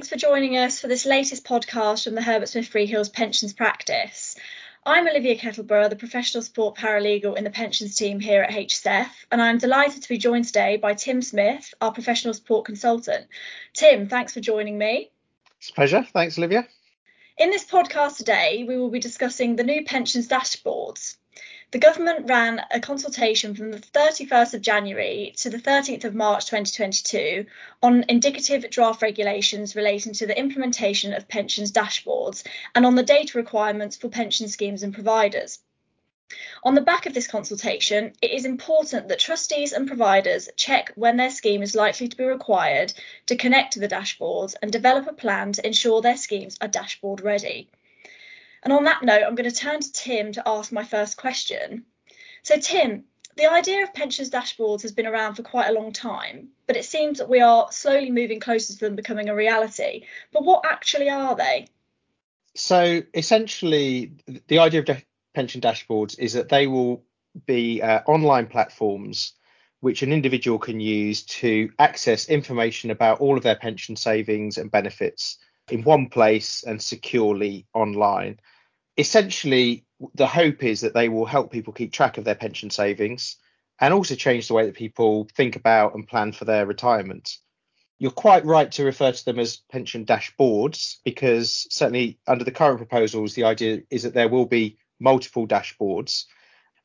thanks for joining us for this latest podcast from the Herbert Smith Freehills Pensions Practice. I'm Olivia Kettleborough, the professional support paralegal in the pensions team here at HSF, and I'm delighted to be joined today by Tim Smith, our professional support consultant. Tim, thanks for joining me. It's a pleasure. Thanks, Olivia. In this podcast today, we will be discussing the new pensions dashboards. The government ran a consultation from the 31st of January to the 13th of March 2022 on indicative draft regulations relating to the implementation of pensions dashboards and on the data requirements for pension schemes and providers. On the back of this consultation, it is important that trustees and providers check when their scheme is likely to be required to connect to the dashboards and develop a plan to ensure their schemes are dashboard ready. And on that note, I'm going to turn to Tim to ask my first question. So, Tim, the idea of pensions dashboards has been around for quite a long time, but it seems that we are slowly moving closer to them becoming a reality. But what actually are they? So, essentially, the idea of pension dashboards is that they will be uh, online platforms which an individual can use to access information about all of their pension savings and benefits in one place and securely online. Essentially, the hope is that they will help people keep track of their pension savings and also change the way that people think about and plan for their retirement. You're quite right to refer to them as pension dashboards because certainly under the current proposals, the idea is that there will be multiple dashboards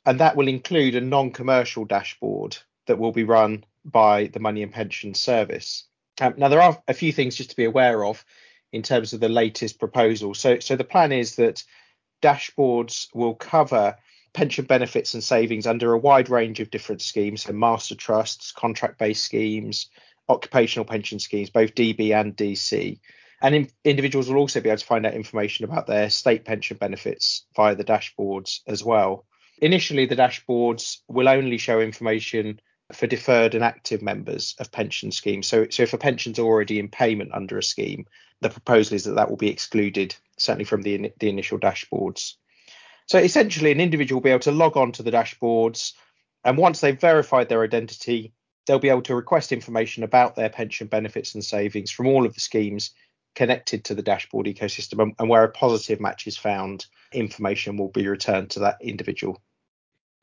and that will include a non-commercial dashboard that will be run by the Money and Pension Service. Um, now, there are a few things just to be aware of in terms of the latest proposal. So, so the plan is that dashboards will cover pension benefits and savings under a wide range of different schemes, so master trusts, contract-based schemes, occupational pension schemes, both DB and DC. And in, individuals will also be able to find out information about their state pension benefits via the dashboards as well. Initially, the dashboards will only show information for deferred and active members of pension schemes. So, so if a pension's already in payment under a scheme, the proposal is that that will be excluded, certainly from the, the initial dashboards. So essentially, an individual will be able to log on to the dashboards, and once they've verified their identity, they'll be able to request information about their pension benefits and savings from all of the schemes connected to the dashboard ecosystem. And, and where a positive match is found, information will be returned to that individual.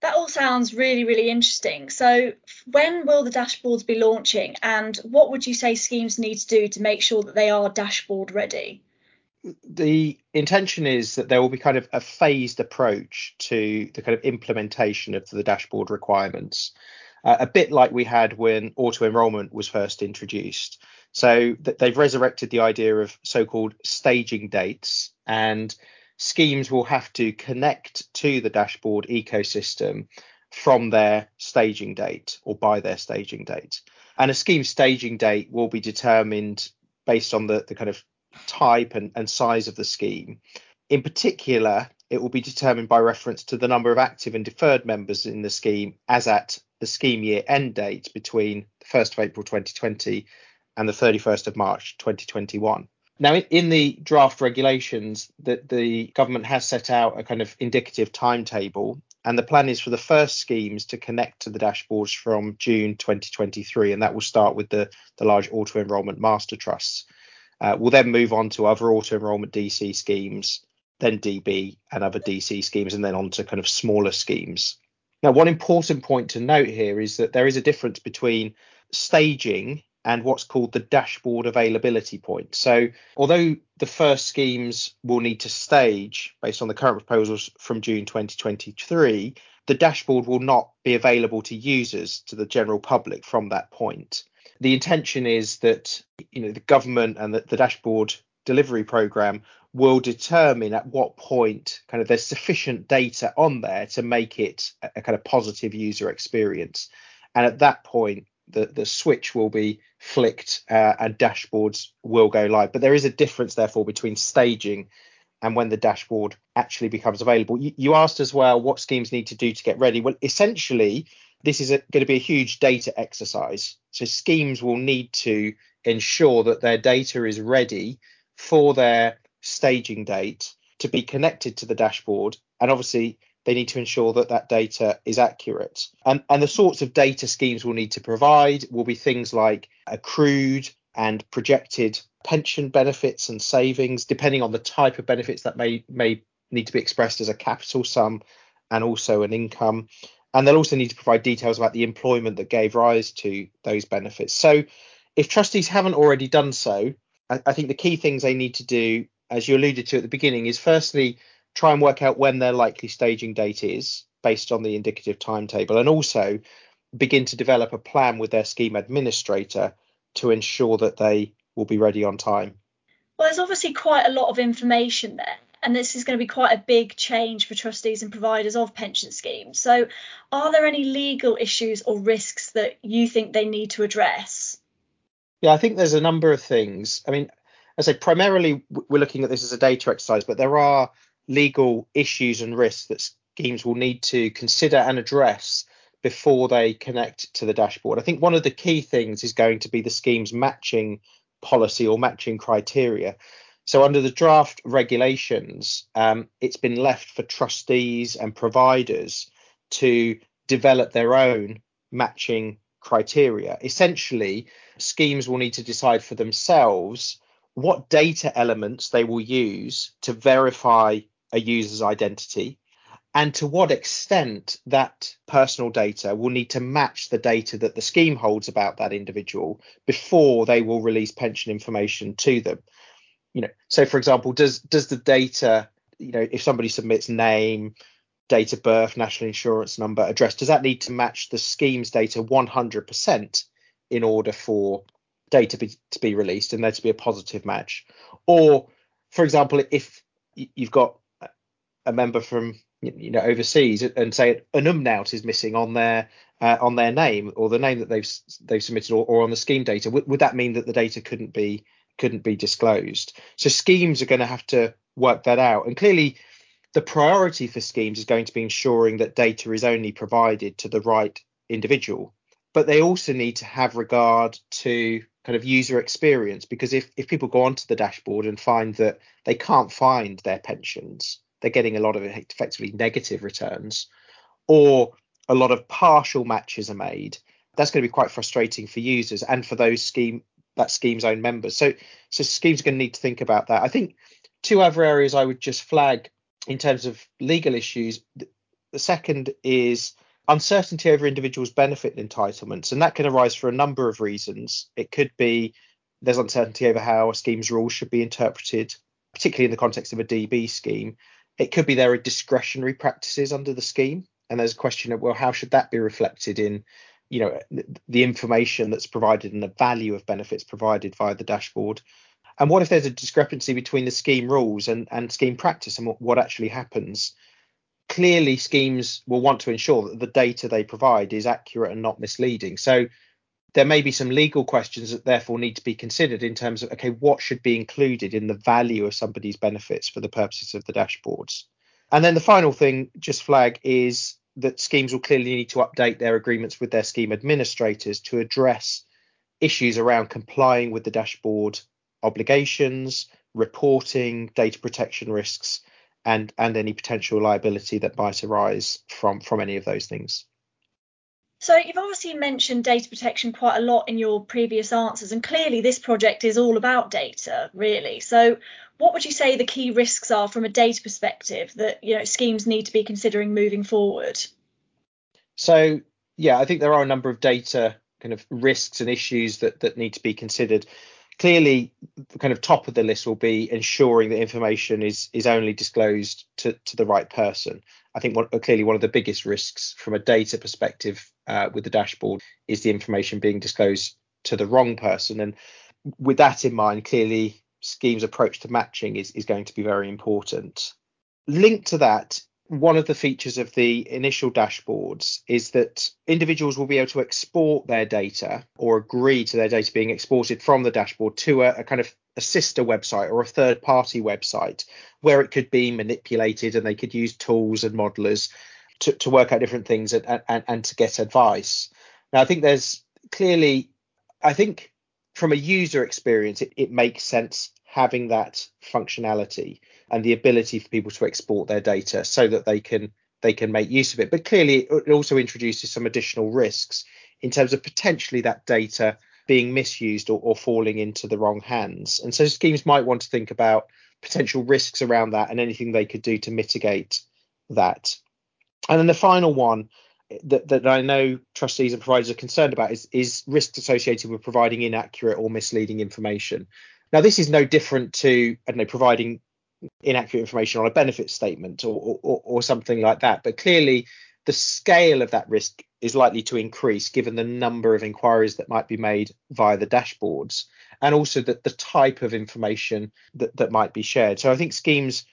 That all sounds really, really interesting. So, when will the dashboards be launching, and what would you say schemes need to do to make sure that they are dashboard ready? The intention is that there will be kind of a phased approach to the kind of implementation of the dashboard requirements, uh, a bit like we had when auto enrolment was first introduced. So, they've resurrected the idea of so called staging dates and schemes will have to connect to the dashboard ecosystem from their staging date or by their staging date. And a scheme staging date will be determined based on the, the kind of type and, and size of the scheme. In particular, it will be determined by reference to the number of active and deferred members in the scheme as at the scheme year end date between the 1st of April 2020 and the 31st of March 2021. Now, in the draft regulations, that the government has set out a kind of indicative timetable, and the plan is for the first schemes to connect to the dashboards from June 2023, and that will start with the, the large auto enrolment master trusts. Uh, we'll then move on to other auto enrolment DC schemes, then DB and other DC schemes, and then on to kind of smaller schemes. Now, one important point to note here is that there is a difference between staging and what's called the dashboard availability point. So, although the first schemes will need to stage based on the current proposals from June 2023, the dashboard will not be available to users, to the general public from that point. The intention is that you know the government and the, the dashboard delivery program will determine at what point kind of there's sufficient data on there to make it a, a kind of positive user experience. And at that point, the, the switch will be flicked uh, and dashboards will go live. But there is a difference, therefore, between staging and when the dashboard actually becomes available. You, you asked as well what schemes need to do to get ready. Well, essentially, this is going to be a huge data exercise. So schemes will need to ensure that their data is ready for their staging date to be connected to the dashboard. And obviously, they need to ensure that that data is accurate. And, and the sorts of data schemes will need to provide will be things like accrued and projected pension benefits and savings, depending on the type of benefits that may may need to be expressed as a capital sum and also an income. And they'll also need to provide details about the employment that gave rise to those benefits. So if trustees haven't already done so, I, I think the key things they need to do, as you alluded to at the beginning, is firstly try and work out when their likely staging date is based on the indicative timetable and also begin to develop a plan with their scheme administrator to ensure that they will be ready on time. Well, there's obviously quite a lot of information there, and this is going to be quite a big change for trustees and providers of pension schemes. So, are there any legal issues or risks that you think they need to address? Yeah, I think there's a number of things. I mean, as I say primarily we're looking at this as a data exercise, but there are legal issues and risks that schemes will need to consider and address before they connect to the dashboard. I think one of the key things is going to be the scheme's matching policy or matching criteria. So, under the draft regulations, um, it's been left for trustees and providers to develop their own matching criteria. Essentially, schemes will need to decide for themselves what data elements they will use to verify a user's identity and to what extent that personal data will need to match the data that the scheme holds about that individual before they will release pension information to them. You know so for example does does the data you know if somebody submits name date of birth national insurance number address does that need to match the scheme's data 100% in order for data be, to be released and there to be a positive match? Or for example if you've got a member from you know overseas and say an umlaut is missing on their uh, on their name or the name that they've they've submitted or, or on the scheme data would, would that mean that the data couldn't be couldn't be disclosed? So schemes are going to have to work that out. And clearly the priority for schemes is going to be ensuring that data is only provided to the right individual. But they also need to have regard to kind of user experience because if, if people go onto the dashboard and find that they can't find their pensions they're getting a lot of effectively negative returns, or a lot of partial matches are made. That's going to be quite frustrating for users and for those scheme that scheme's own members. So so schemes are going to need to think about that. I think two other areas I would just flag in terms of legal issues. The second is uncertainty over individuals' benefit entitlements, and that can arise for a number of reasons. It could be there's uncertainty over how a scheme's rules should be interpreted, particularly in the context of a DB scheme. It could be there are discretionary practices under the scheme, and there's a question of well, how should that be reflected in, you know, the information that's provided and the value of benefits provided via the dashboard. And what if there's a discrepancy between the scheme rules and, and scheme practice and what, what actually happens? Clearly, schemes will want to ensure that the data they provide is accurate and not misleading. So there may be some legal questions that therefore need to be considered in terms of okay what should be included in the value of somebody's benefits for the purposes of the dashboards? And then the final thing just flag is that schemes will clearly need to update their agreements with their scheme administrators to address issues around complying with the dashboard obligations reporting data protection risks and and any potential liability that might arise from from any of those things so you've obviously mentioned data protection quite a lot in your previous answers, and clearly this project is all about data, really. So what would you say the key risks are from a data perspective that you know schemes need to be considering moving forward? So yeah, I think there are a number of data kind of risks and issues that that need to be considered clearly kind of top of the list will be ensuring that information is is only disclosed to, to the right person. I think what, clearly one of the biggest risks from a data perspective uh, with the dashboard is the information being disclosed to the wrong person. And with that in mind, clearly schemes approach to matching is, is going to be very important. Linked to that one of the features of the initial dashboards is that individuals will be able to export their data or agree to their data being exported from the dashboard to a, a kind of a sister website or a third party website where it could be manipulated and they could use tools and modelers to, to work out different things and, and, and to get advice. Now, I think there's clearly, I think from a user experience, it, it makes sense having that functionality and the ability for people to export their data so that they can they can make use of it. But clearly, it also introduces some additional risks in terms of potentially that data being misused or, or falling into the wrong hands. And so schemes might want to think about potential risks around that and anything they could do to mitigate that. And then the final one that, that I know trustees and providers are concerned about is, is risks associated with providing inaccurate or misleading information. Now, this is no different to, I don't know, providing inaccurate information on a benefit statement or, or, or something like that. But clearly, the scale of that risk is likely to increase given the number of inquiries that might be made via the dashboards and also the, the type of information that, that might be shared. So I think schemes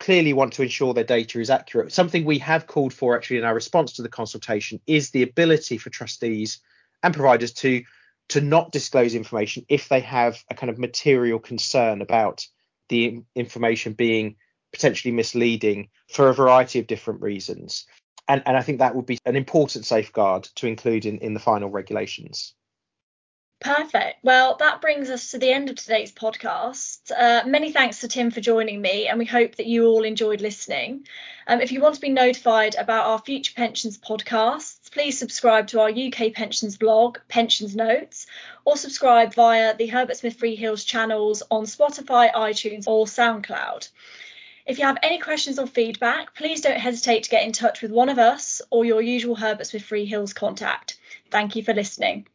clearly want to ensure their data is accurate. Something we have called for actually in our response to the consultation is the ability for trustees and providers to to not disclose information if they have a kind of material concern about the information being potentially misleading for a variety of different reasons. And, and I think that would be an important safeguard to include in, in the final regulations. Perfect. Well, that brings us to the end of today's podcast. Uh, many thanks to Tim for joining me, and we hope that you all enjoyed listening. Um, if you want to be notified about our future pensions podcasts, please subscribe to our UK Pensions blog, Pensions Notes, or subscribe via the Herbert Smith Freehills channels on Spotify, iTunes, or SoundCloud. If you have any questions or feedback, please don't hesitate to get in touch with one of us or your usual Herbert Smith Freehills contact. Thank you for listening.